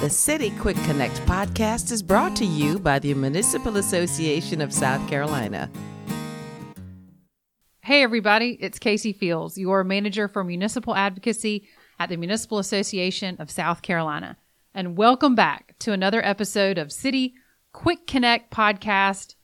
The City Quick Connect podcast is brought to you by the Municipal Association of South Carolina. Hey, everybody, it's Casey Fields, your manager for municipal advocacy at the Municipal Association of South Carolina. And welcome back to another episode of City Quick Connect podcast,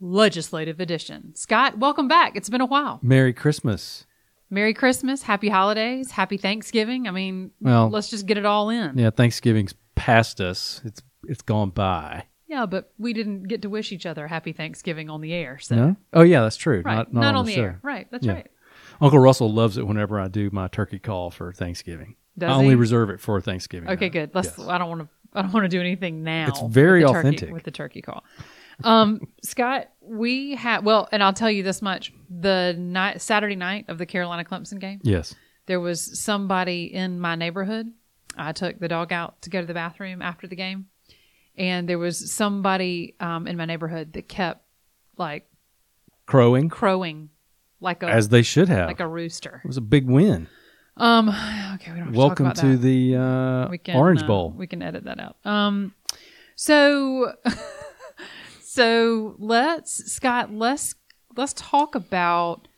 Legislative Edition. Scott, welcome back. It's been a while. Merry Christmas. Merry Christmas, Happy Holidays, Happy Thanksgiving. I mean, Well- let's just get it all in. Yeah, Thanksgiving's past us. It's it's gone by. Yeah, but we didn't get to wish each other Happy Thanksgiving on the air. So, No? Oh yeah, that's true. right, Not, not, on, the, show. air. Right, that's Yeah. right. Uncle Russell loves it whenever I do my turkey call for Thanksgiving. Does I only he? reserve it for Thanksgiving. Okay, though. good. Let's. Yes. I don't want to. I don't want to do anything now. It's very with the turkey- authentic. with the turkey call. Um, Scott, we had well, and I'll tell you this much: the night, Saturday night of the Carolina Clemson game, Yes. there was somebody in my neighborhood. I took the dog out to go to the bathroom after the game, and there was somebody um, in my neighborhood that kept like Crowing crowing, like a as they should have. like a rooster. it was a big win. Um, okay, we don't have to talk Welcome about to that. the uh, we can Orange uh, Bowl. we can edit that out. Um, so, so let's Scott, let's let's talk about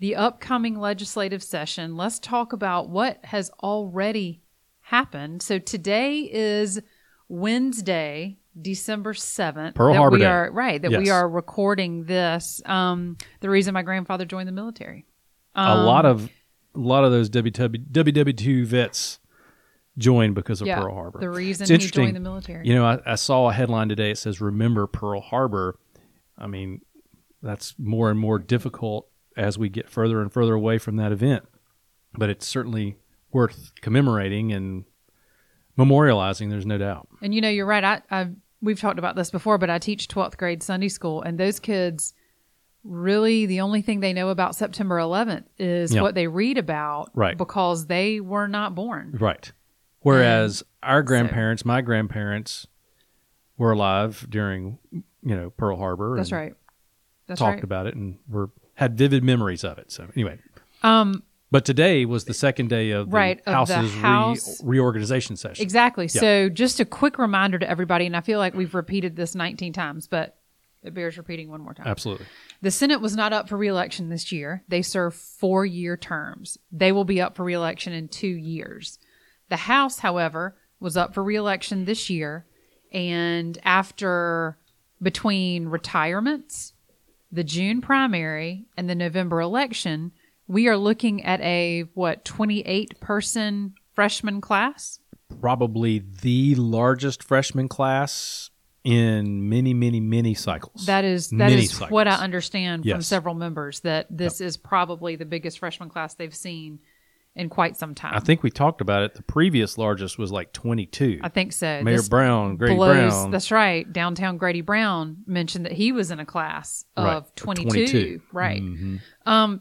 the upcoming legislative session. Let's talk about what has already happened. So today is Wednesday, December seventh. Pearl that Harbor we Day. are right that we are recording this. Um, the reason my grandfather joined the military. a lot of a lot of those WW WW two vets joined because of yeah, Pearl Harbor. The reason It's he interesting. joined the military. You know, I, I saw a headline today. It says "Remember Pearl Harbor." I mean, that's more and more difficult as we get further and further away from that event. But it's certainly worth commemorating and memorializing. There's no doubt. And you know, you're right. I, I we've talked about this before, but I teach 12th grade Sunday school, and those kids really the only thing they know about September 11th is Yeah. what they read about, Right. Because they were not born. Right. Whereas our grandparents, my grandparents, were alive during you know Pearl Harbor. That's right. That's right. talked right. about it and were had vivid memories of it. So anyway. Um, But today was the second day of the Right, of the House's House- re- reorganization session. exactly. So, just a quick reminder to everybody, and I feel like we've repeated this 19 times, but it bears repeating one more time. Absolutely. The Senate was not up for reelection this year. They serve four year terms. They will be up for reelection in two years. The House, however, was up for reelection this year. And after between retirements, the June primary, and the November election, we are looking at a what, 28 person freshman class? Probably the largest freshman class in many, many, many cycles. That is that Many is what I cycles. understand from several members that this is probably the biggest freshman class they've seen in quite some time. I think we talked about it. The previous largest was like 22. I think so. Mayor This Brown, Grady blows- Brown. That's right. Downtown Grady Brown mentioned that he was in a class of Right, 22. 22. Right. Mhm. Um,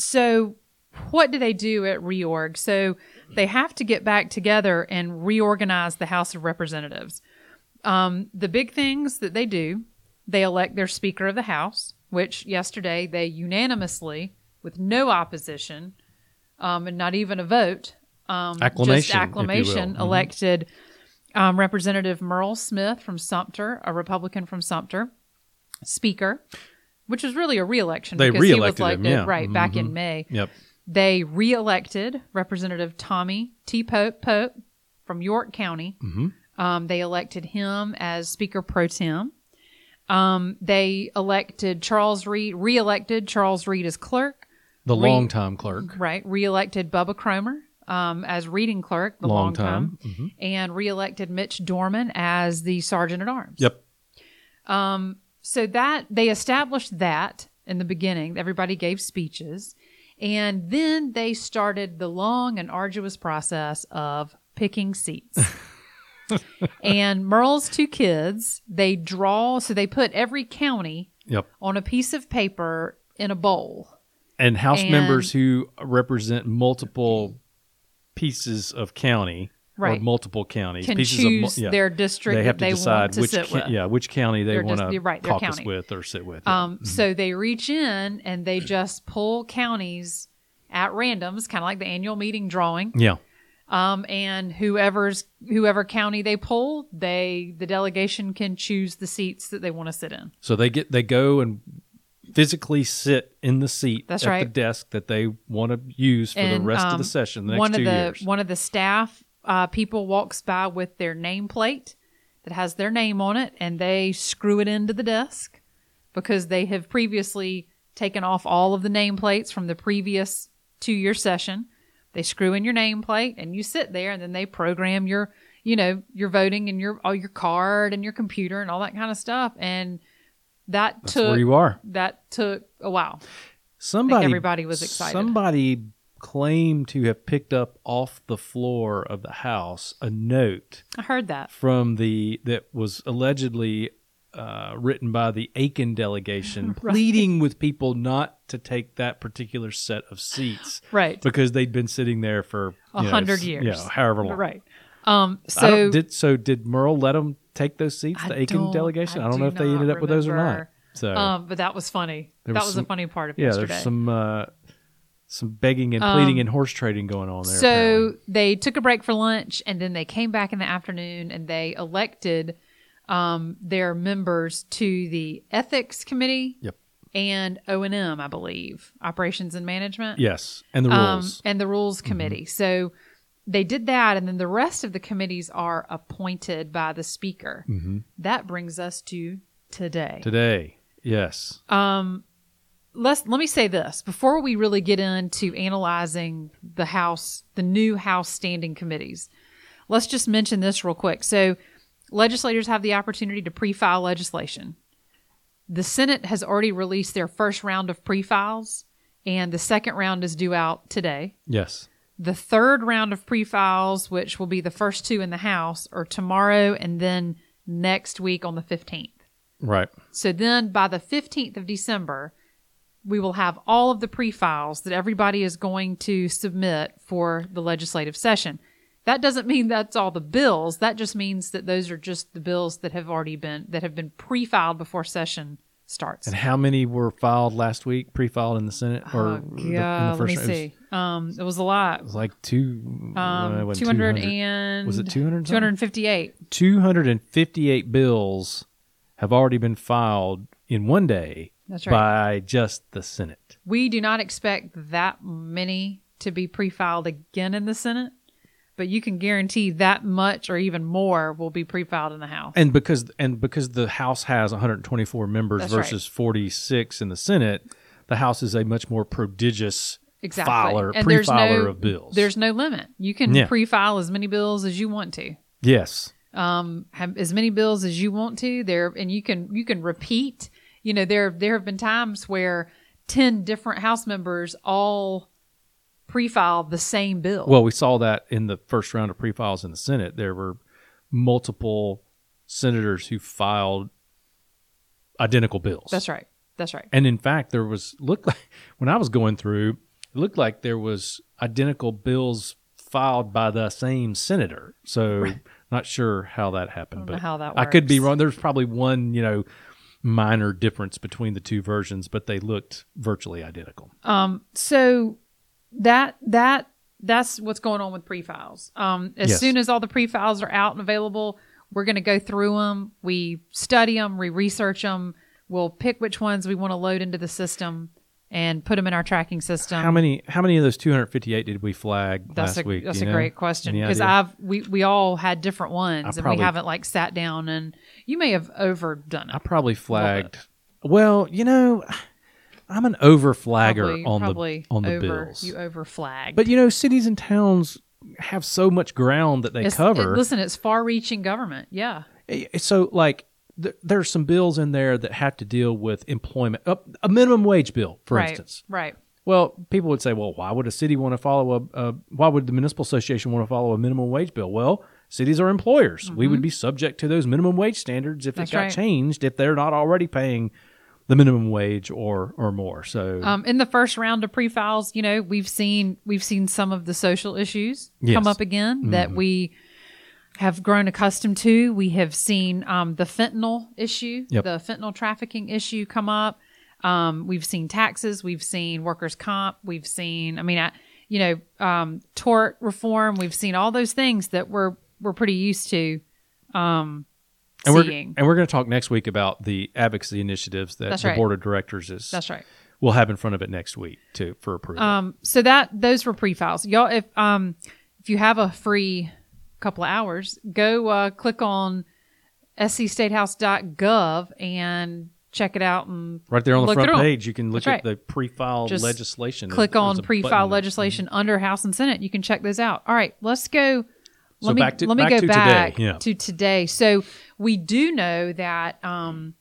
so what do they do at reorg? So they have to get back together and reorganize the House of Representatives. Um, the big things that they do, they elect their Speaker of the House, which yesterday they unanimously, with no opposition, um, and not even a vote, um, Acclamation, just if you will. acclamation, Mhm. elected um, Representative Murrell Smith from Sumter, a Republican from Sumter, Speaker, which was really a reelection. They because he was reelected like him, yeah. right back in Mhm. May. Yep. They reelected Representative Tommy T. Pope Pope from York County. Mhm. Um, they elected him as Speaker pro tem. Um, they elected Charles Reid, reelected Charles Reid as clerk. The Re- longtime clerk. Right, reelected Bubba Cromer um, as reading clerk, the long, Long time, time. Mhm. and reelected Mitch Dorman as the sergeant at arms. Yep. Um, so that they established that in the beginning. Everybody gave speeches, and then they started the long and arduous process of picking seats. and Murrell's two kids, they draw. So they put every county Yep. on a piece of paper in a bowl. And House And- members who represent multiple pieces of county Right. or multiple counties Can pieces choose of, yeah. their district They have to they decide to which ca- yeah which county they want to right, caucus county. with or sit with. yeah. Um, So they reach in and they just pull counties at randoms, kind of like the annual meeting drawing. yeah. Um, and whoever's whoever county they pull, they the delegation can choose the seats that they want to sit in. So they get they go and physically sit in the seat That's at the desk that they want to use for the And, rest of um, the session. The next one two of the years. one of the staff uh, people walks by with their nameplate that has their name on it, and they screw it into the desk because they have previously taken off all of the nameplates from the previous two year session. They screw in your nameplate, and you sit there, and then they program your you know your voting and your all your card and your computer and all that kind of stuff, and that That's took where you are. that took a while. Somebody everybody was excited. Somebody claimed to have picked up off the floor of the house a note I heard that. from the that was allegedly uh, written by the Aiken delegation, pleading with people not to take that particular set of seats, Right. Because they'd been sitting there for A hundred years. yeah, however long. Right. Um, so did so did Murrell let them take those seats, I the Aiken delegation? I I, don't do know if they ended up with those or not. So um, but that was funny. That was was some- a funny part of yeah, yesterday. there's some uh, some begging and pleading and horse trading going on there. Um, so apparently. they took a break for lunch and then they came back in the afternoon and they elected um, their members to the ethics committee Yep. and O&M, I believe, operations and management. yes, and the um, rules. and the rules committee. So they did that, and then the rest of the committees are appointed by the speaker. That brings us to today. Today, yes. Let's let me say this before we really get into analyzing the House, the new House standing committees. Let's just mention this real quick. So, legislators have the opportunity to pre-file legislation. The Senate has already released their first round of pre-files, and the second round is due out today. Yes. The third round of pre files, which will be the first two in the House, are tomorrow and then next week on the 15th. Right. So then by the 15th of December, we will have all of the pre files that everybody is going to submit for the legislative session. That doesn't mean that's all the bills. That just means that those are just the bills that have already been that have been pre-filed before session starts. And how many were filed last week, pre-filed in the Senate or oh, yeah, the let me first? It was, see. Um, it was a lot. it was like two. uh, Um, 200 200. and Was it two hundred? Two hundred fifty-eight. Two hundred and fifty-eight bills have already been filed in one day That's right. by just the Senate. We do not expect that many to be pre-filed again in the Senate, but you can guarantee that much or even more will be pre-filed in the House. And because and because the House has 124 members That's right. versus 46 in the Senate, the House is a much more prodigious exactly. filer, and pre-filer no of bills. there's no limit. You can Yeah. pre-file as many bills as you want to. yes. um, have as many bills as you want to there and you can you can repeat you know there there have been times where 10 different house members all pre-filed the same bill Well, we saw that in the first round of pre-files in the Senate. There were multiple senators who filed identical bills. that's right that's right And in fact, there was looked like when I was going through, it looked like there was identical bills filed by the same senator. So not sure how that happened, but how that I could be works. wrong. There's probably one, you know, minor difference between the two versions, but they looked virtually identical. um so that that that's what's going on with pre-files um as Yes. soon as all the pre-files are out and available we're going to go through them we study them we research them we'll pick which ones we want to load into the system and put them in our tracking system how many how many of those 258 did we flag That's last a week? that's a know? great question because? I've we we all had different ones and probably- we haven't like sat down and you may have overdone it. I probably flagged. Well, you know, I'm an over flagger on the on the over, bills. You over flagged. But you know, cities and towns have so much ground that they It's- cover. it- listen, it's far-reaching government. Yeah, so, like, th- there's some bills in there that have to deal with employment. Uh, a minimum wage bill, for right, instance. right. Well, people would say, well, why would a city want to follow a, a why would the municipal association want to follow a minimum wage bill? Well, cities are employers. We would be subject to those minimum wage standards if Mm-hmm. That's it got right. changed if they're not already paying the minimum wage or or more. So Um, in the first round of pre-files, you know, we've seen we've seen some of the social issues Yes. come up again that we have grown accustomed to. We have seen um, the fentanyl issue, Yep. the fentanyl trafficking issue come up. Um, we've seen taxes, we've seen workers' comp, we've seen. I mean, I, you know, um, tort reform. We've seen all those things that we're we're pretty used to um, and we're and we're going to talk next week about the advocacy initiatives that That's the right. board of directors is That's right. we'll have in front of it next week to for approval. Um, so that those were pre-files. Y'all, if um, if you have a free couple of hours, go uh, click on scstatehouse.gov and check it out and right there on the front page, you can look That's at the pre-filed Just legislation. click There's on pre-file there. legislation under House and Senate. You can check those out. All right, let's go. Let So me back to- let me back go to today, back yeah. to today. So we do know that um,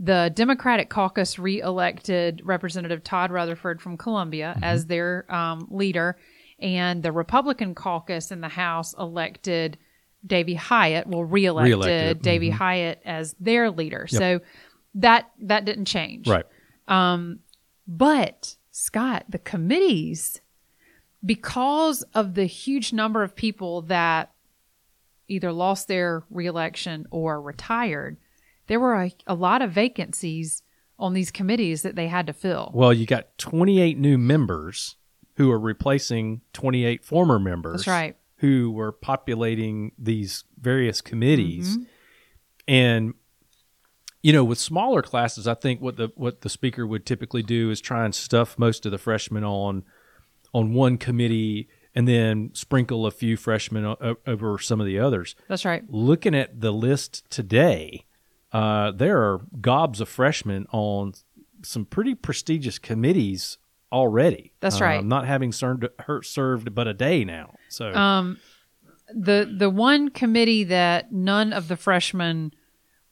the Democratic caucus reelected Representative Todd Rutherford from Columbia Mm-hmm. as their um, leader, and the Republican caucus in the House elected Davey Hiott. Well, reelected, Reelected, Davey mhm. Hiott as their leader. So that that didn't change, Right. but Scott, the committees, because of the huge number of people that either lost their reelection or retired, there were a, a lot of vacancies on these committees that they had to fill. Well, you got 28 new members who are replacing 28 former members. That's right. Who were populating these various committees. Mm-hmm. And you know, with smaller classes, I think what the what the speaker would typically do is try and stuff most of the freshmen on on one committee and then sprinkle a few freshmen o- over some of the others. That's right. Looking at the list today, uh, there are gobs of freshmen on some pretty prestigious committees already. That's Uh, right. Not having served her- served but a day now. So Um, the the one committee that none of the freshmen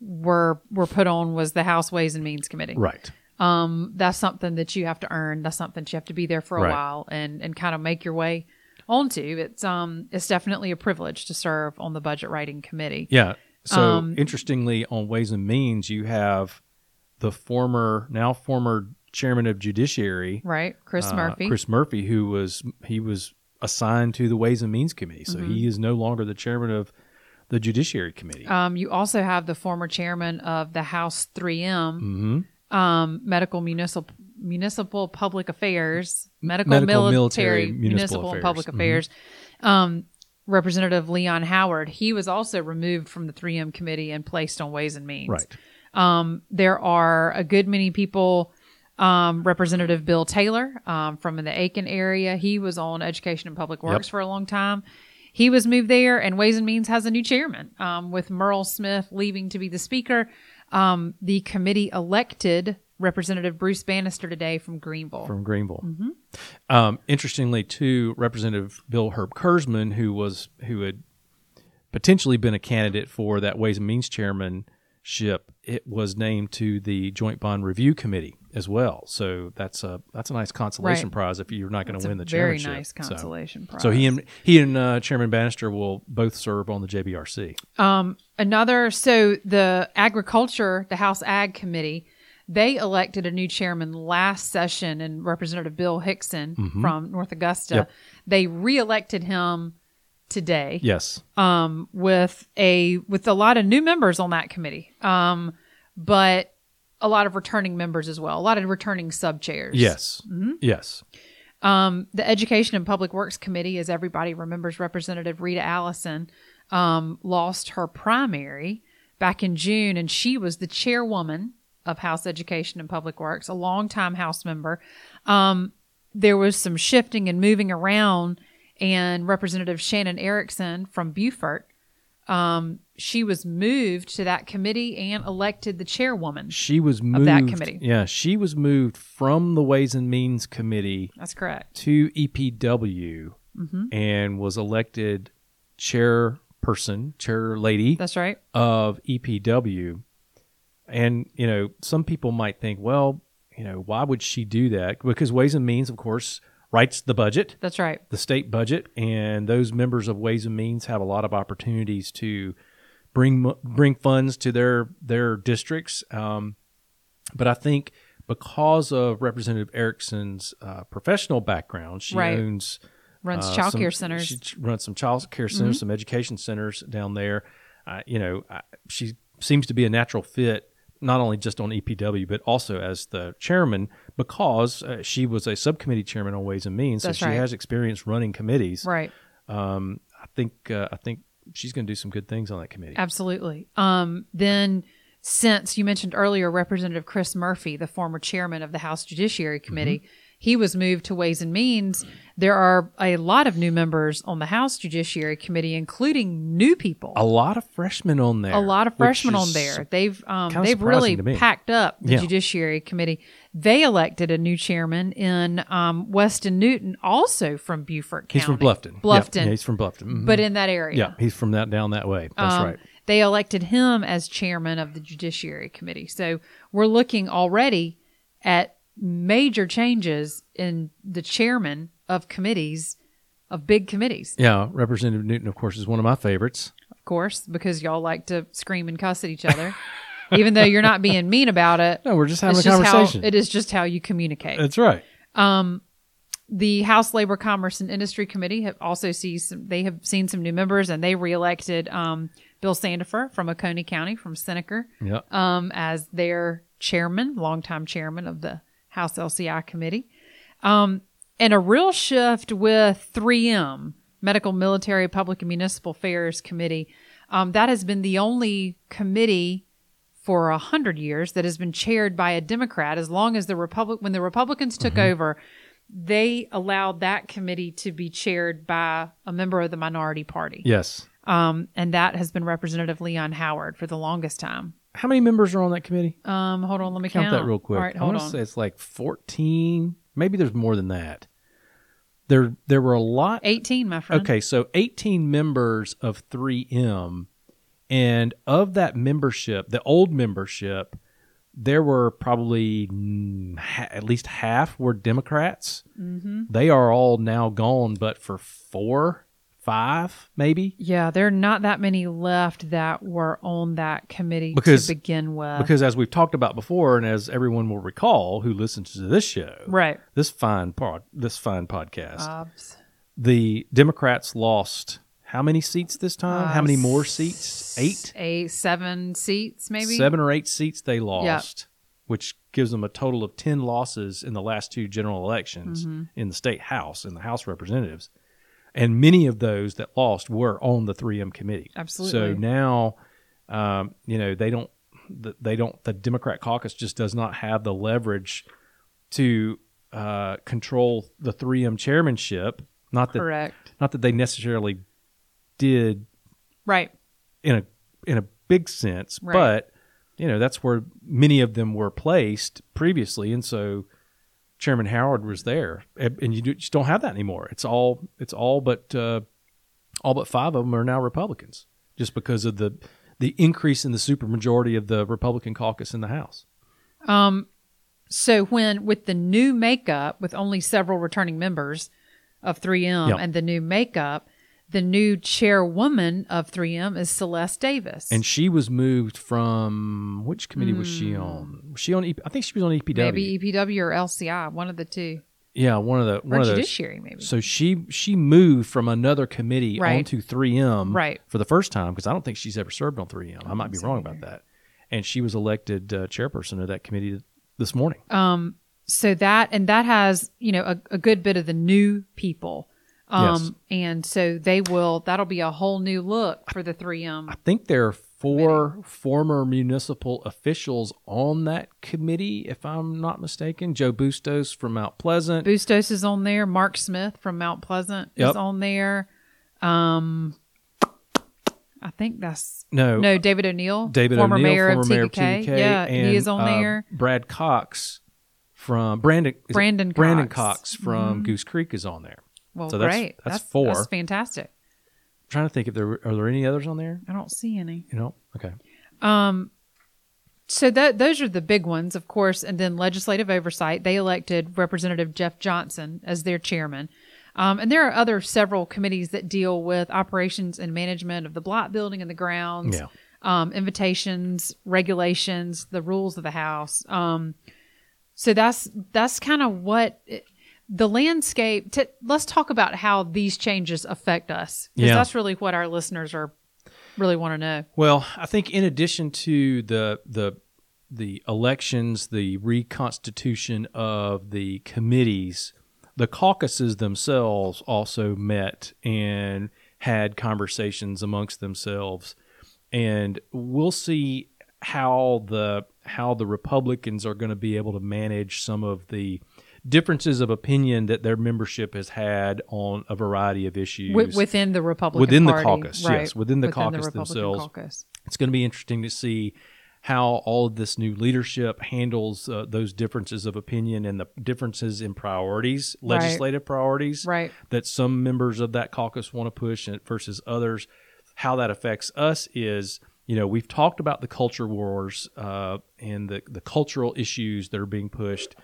were were put on was the House Ways and Means Committee. right. Um, that's something that you have to earn. That's something that you have to be there for a Right. while and and kind of make your way onto. It's um it's definitely a privilege to serve on the budget writing committee. Yeah. So Um, interestingly, on Ways and Means, you have the former, now former chairman of Judiciary, Right, Chris uh, Murphy. Chris Murphy, who was he was assigned to the Ways and Means Committee, so Mm-hmm. he is no longer the chairman of the Judiciary Committee. Um, you also have the former chairman of the House 3M, hmm um, Medical Municipal Municipal Public Affairs, Medical, Medical, Military, Military, Municipal, Municipal Affairs. Public Mhm. Affairs. Um, Representative Leon Howard, he was also removed from the 3M committee and placed on Ways and Means. Right. Um, there are a good many people. Um, Representative Bill Taylor um, from the Aiken area, he was on Education and Public Works for a long time. He was moved there, and Ways and Means has a new chairman um, with Murrell Smith leaving to be the speaker. Um, the committee elected Representative Bruce Bannister today from Greenville. from Greenville. Mm-hmm. Um, interestingly, too, Representative Bill Herbkersman, who was who had potentially been a candidate for that Ways and Means chairmanship, it was named to the Joint Bond Review Committee as well. So that's a that's a nice consolation Right. prize if you're not going to win the very chairmanship. nice So- consolation prize. So, he and he and uh, Chairman Bannister will both serve on the JBRC. Um, another, so the agriculture, the House Ag Committee, they elected a new chairman last session, and Representative Bill Hixon from North Augusta. Yep. They reelected him today. Yes. Um, with a with a lot of new members on that committee. Um, but a lot of returning members as well. A lot of returning sub chairs. Yes. Mm-hmm. Yes. Um, the Education and Public Works Committee, as everybody remembers, Representative Rita Allison um, lost her primary back in June, and she was the chairwoman of House Education and Public Works, a longtime House member. Um, there was some shifting and moving around, and Representative Shannon Erickson from Beaufort, um, she was moved to that committee and elected the chairwoman. She was moved. that committee. Yeah, she was moved from the Ways and Means Committee That's correct. to EPW Mm-hmm. and was elected chairperson, chair lady That's right. of EPW. And, you know, some people might think, well, you know, why would she do that? Because Ways and Means, of course, writes the budget, That's right. the state budget, and those members of Ways and Means have a lot of opportunities to bring bring funds to their their districts. Um, but I think because of Representative Erickson's uh, professional background, she Right. owns Runs uh, child some- care centers. She runs some child care Mm-hmm. centers, some education centers down there. Uh, you know, uh, she seems to be a natural fit not only just on EPW, but also as the chairman because uh, she was a subcommittee chairman on Ways and Means. That's so she right. has experience running committees. Right. Um, I think uh, I think she's going to do some good things on that committee. Absolutely. Um, then, since you mentioned earlier Representative Chris Murphy, the former chairman of the House Judiciary Committee, he was moved to Ways and Means. There are a lot of new members on the House Judiciary Committee, including new people. A lot of freshmen on there. a lot of freshmen on there. They've um, they've really surprising to me. packed up the Yeah. Judiciary Committee. They elected a new chairman in um, Weston Newton, also from Beaufort County. He's from Bluffton. Bluffton, Yeah, he's from Bluffton. Mhm. but in that area. yeah, he's from that down that way. That's Um, right. They elected him as chairman of the Judiciary Committee. So we're looking already at major changes in the chairman of committees, of big committees, Yeah, Representative Newton, of course, is one of my favorites. of course, because y'all like to scream and cuss at each other. Even though you're not being mean about it, No, we're just having a just how conversation. it is just how you communicate. That's right. the House Labor, Commerce, and Industry Committee have also see some. They have seen some new members, and they reelected um, Bill Sandifer from Oconee County from Seneca Yeah. um, as their chairman, longtime chairman of the House LCI committee. Um, and a real shift with 3M, Medical, Military, Public, and Municipal Affairs Committee. Um, that has been the only committee for a hundred years that has been chaired by a Democrat. As long as the Republic, when the Republicans took over, they allowed that committee to be chaired by a member of the minority party. yes. Um, and that has been Representative Leon Howard for the longest time. How many members are on that committee? Um, hold on, let me Count count, that real quick. All right, I hold want to on. say it's like 14. Maybe there's more than that. There, there were a lot. 18, my friend. Okay, so 18 members of 3M, and of that membership, the old membership, there were probably at least half were Democrats. Mm-hmm. They are all now gone, but for four, five, maybe. Yeah, there are not that many left that were on that committee Because- to begin with. Because as we've talked about before, and as everyone will recall who listens to this show, right. this fine pod, this fine podcast, Obs. the Democrats lost how many seats this time? how Uh, many more seats? Eight. Eight, seven seats, maybe. seven or eight seats they lost, which gives them a total of 10 losses in the last two general elections Mm-hmm. in the state house in the house representatives and many of those that lost were on the 3m committee Absolutely. so now um, you know they don't the- they don't the democrat caucus just does not have the leverage to uh, control the 3m chairmanship not that Correct. not that they necessarily did Right. in a in a big sense, Right. but you know that's where many of them were placed previously, and so Chairman Howard was there, and you do- just don't have that anymore. It's all it's all but uh, all but five of them are now Republicans, just because of the the increase in the supermajority of the Republican caucus in the House. Um, So when with the new makeup, with only several returning members of 3M Yeah. and the new makeup, the new chairwoman of 3M is Sylleste Davis. And she was moved from which committee was she on? Was she on? EP, I think she was on EPW. Hmm. maybe EPW or LCI, one of the two, yeah, one of the one or of those. Judiciary, maybe. So she she moved from another committee Right. onto 3M Right. for the first time because I don't think she's ever served on 3M. I might be wrong about that. And she was elected uh, chairperson of that committee this morning. Um, so that and that has you know a, a good bit of the new people. Um, Yes. and so they will. That'll be a whole new look for the 3M. I think there are four former municipal officials on that committee, if I'm not mistaken. Joe Bustos from Mount Pleasant. Bustos is on there. Mark Smith from Mount Pleasant Yep. is on there. Um, I think that's no, no David O'Neal, David former O'Neal, mayor former of mayor of. Tega Cay, Yeah, and, he is on uh, there. Brad Cox from Brandon. Brandon Brandon Cox. Mm-hmm. Cox from Goose Creek is on there. Well, so that's- great. that's four. That's fantastic. I'm trying to think if there are there any others on there. I don't see any. You know, okay. Um, so that those are the big ones, of course, and then legislative oversight. They elected Representative Jeff Johnson as their chairman. Um, and there are other several committees that deal with operations and management of the Blatt building and the grounds, Yeah. um, invitations, regulations, the rules of the house. Um, so that's that's kind of what it, the landscape. T- let's talk about how these changes affect us because Yeah. that's really what our listeners are really want to know. Well, I think in addition to the the the elections, the reconstitution of the committees, the caucuses themselves also met and had conversations amongst themselves, and we'll see how the how the Republicans are going to be able to manage some of the differences of opinion that their membership has had on a variety of issues Wi- within the Republican Within the caucus, right, yes, within the caucus Republican themselves. caucus. it's going to be interesting to see how all of this new leadership handles uh, those differences of opinion and the differences in priorities, Right. legislative priorities Right. that some members of that caucus want to push versus others. How that affects us is, you know, we've talked about the culture wars uh, and the, the cultural issues that are being pushed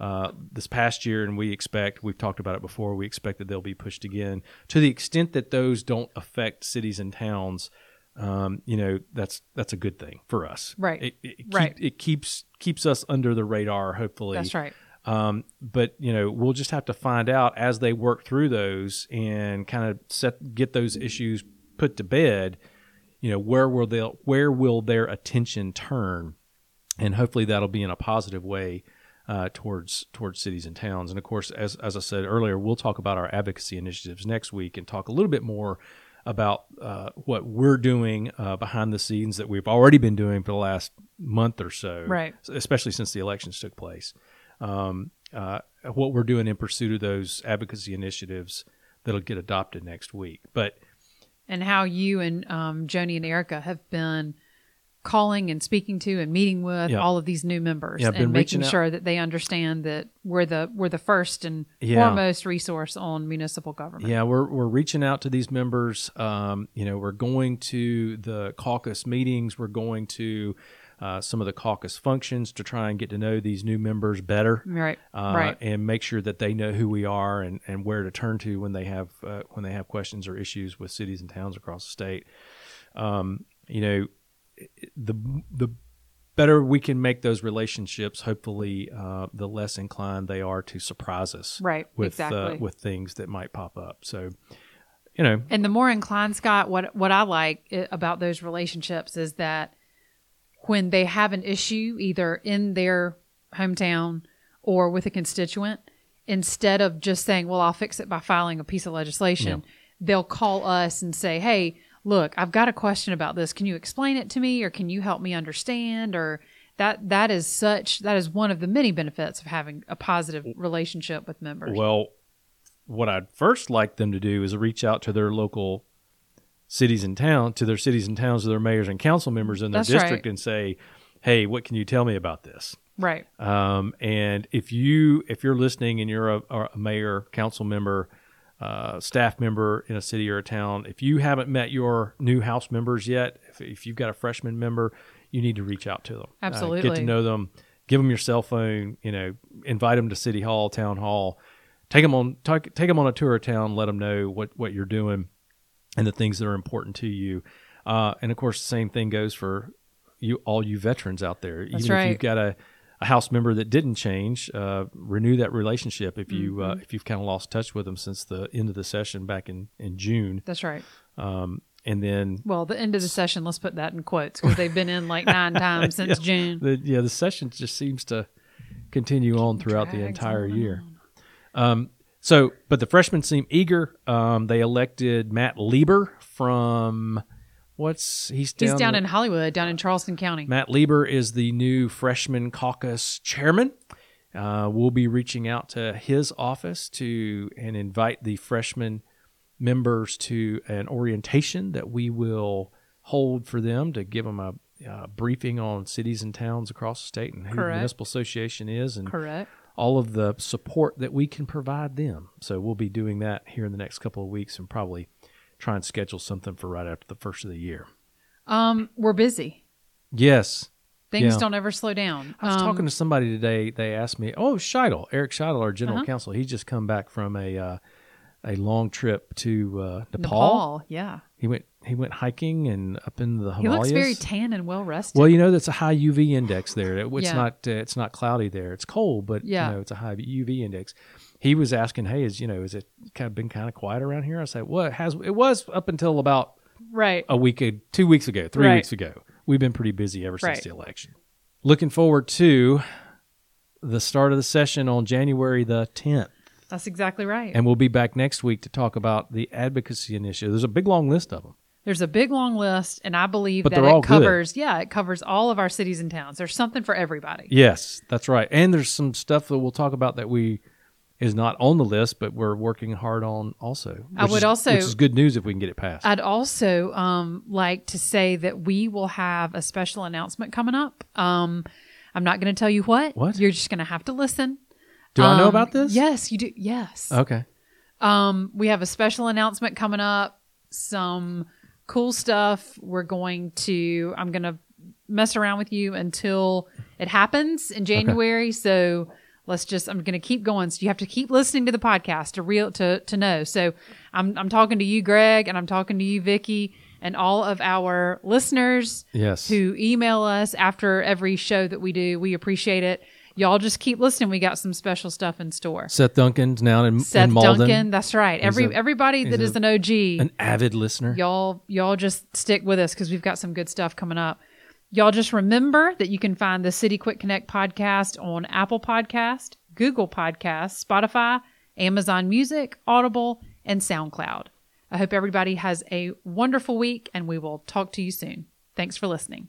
uh, this past year, and we expect, we've talked about it before, we expect that they'll be pushed again. To the extent that those don't affect cities and towns, um, you know, that's that's a good thing for us. Right. It, it, keep- Right. it keeps keeps us under the radar, hopefully. That's right. Um, but you know, we'll just have to find out as they work through those and kind of set get those issues put to bed. You know, where will they where will their attention turn, and hopefully that'll be in a positive way uh, towards towards cities and towns. And of course, as as I said earlier, we'll talk about our advocacy initiatives next week and talk a little bit more about uh, what we're doing uh, behind the scenes that we've already been doing for the last month or so, Right. Especially since the elections took place um, uh, what we're doing in pursuit of those advocacy initiatives that'll get adopted next week. But and how you and um, Joni and Erica have been calling and speaking to and meeting with Yeah. all of these new members Yeah, and making out- sure that they understand that we're the we're the first and Yeah. foremost resource on municipal government. yeah, we're we're reaching out to these members. Um, you know, we're going to the caucus meetings. We're going to uh, some of the caucus functions to try and get to know these new members better. Right. uh, right. and make sure that they know who we are and, and where to turn to when they have uh, when they have questions or issues with cities and towns across the state. Um, you know, the the better we can make those relationships, hopefully, uh, the less inclined they are to surprise us Right, with uh, with things that might pop up. So, you know, And the more inclined, Scott, what what I like about those relationships is that when they have an issue, either in their hometown or with a constituent, instead of just saying, "Well, I'll fix it by filing a piece of legislation," they'll call us and say, "Hey, look, I've got a question about this. Can you explain it to me, or can you help me understand?" Or that that is such that is one of the many benefits of having a positive relationship with members. Well, what I'd first like them to do is reach out to their local cities and town, to their cities and towns, to their mayors and council members in their That's district, right. and say, "Hey, what can you tell me about this?" right. Um, and if you if you're listening and you're a, a mayor, council member, uh, staff member in a city or a town, if you haven't met your new house members yet, if, if you've got a freshman member, you need to reach out to them. Uh, get to know them. Give them your cell phone. You know, invite them to city hall, town hall. Take them on take, take them on a tour of town. Let them know what what you're doing and the things that are important to you. Uh, and of course, the same thing goes for you, all you veterans out there. That's Even if you've got a, a house member that didn't change, uh, renew that relationship. If you Mm-hmm. uh, if you've kind of lost touch with them since the end of the session back in in June, That's right. um, and then Well, the end of the session, let's put that in quotes because they've been in like nine times since June. the yeah the session just seems to continue on throughout the entire on year. Um, so, but the freshmen seem eager. Um, they elected Matt Leber from what's he's down, He's down in Hollywood, down in Charleston County. Matt Leber is the new freshman caucus chairman. Uh, we'll be reaching out to his office to and invite the freshman members to an orientation that we will hold for them to give them a uh, briefing on cities and towns across the state and who the municipal association is and Correct. all of the support that we can provide them. So we'll be doing that here in the next couple of weeks and probably try and schedule something for right after the first of the year. Um, we're busy. Yes. Things Yeah. don't ever slow down. I was Um, talking to somebody today. They asked me, "Oh, Shytle, Eric Shytle, our general Uh-huh. counsel. He's just come back from a uh, a long trip to uh, Nepal. Nepal. Yeah, He went he went hiking and up in the Himalayas. he looks very tan and well rested. well, you know that's a high UV index there. It- It's Yeah. not uh, it's not cloudy there. It's cold, but Yeah. you know it's a high UV index. He was asking, "Hey, is you know is it kind of been kind of quiet around here?" I said, "Well, it has. It was up until about right. a week, two weeks ago, three Right. weeks ago. We've been pretty busy ever since Right. the election." looking forward to the start of the session on January the 10th. That's exactly right. And we'll be back next week to talk about the advocacy initiative. There's a big long list of them. There's a big long list, and I believe But that it good. covers. Yeah, it covers all of our cities and towns. There's something for everybody. Yes, that's right. And there's some stuff that we'll talk about that we is not on the list, but we're working hard on also. I would is- also- which is good news if we can get it passed. I'd also um, like to say that we will have a special announcement coming up. Um, I'm not going to tell you what. What? You're just going to have to listen. Do I know Um, about this? Yes, you do. Yes. Okay. Um, we have a special announcement coming up. Some cool stuff. We're going to. I'm going to mess around with you until it happens in January. So let's just. I'm going to keep going. So you have to keep listening to the podcast to real to to know. So I'm I'm talking to you, Greg, and I'm talking to you, Vicky, and all of our listeners Yes. who email us after every show that we do. We appreciate it. Y'all just keep listening. We got some special stuff in store. Seth Duncan's now in, Seth in Malden. Duncan, that's right. Every a- everybody that is an OG, an avid listener. y'all y'all just stick with us because we've got some good stuff coming up. Y'all just remember that you can find the City Quick Connect podcast on Apple Podcast, Google Podcast, Spotify, Amazon Music, Audible, and SoundCloud. I hope everybody has a wonderful week, and we will talk to you soon. Thanks for listening.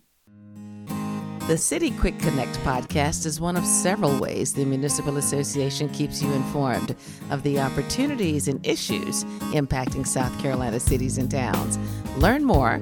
The City Quick Connect podcast is one of several ways the Municipal Association keeps you informed of the opportunities and issues impacting South Carolina cities and towns. Learn more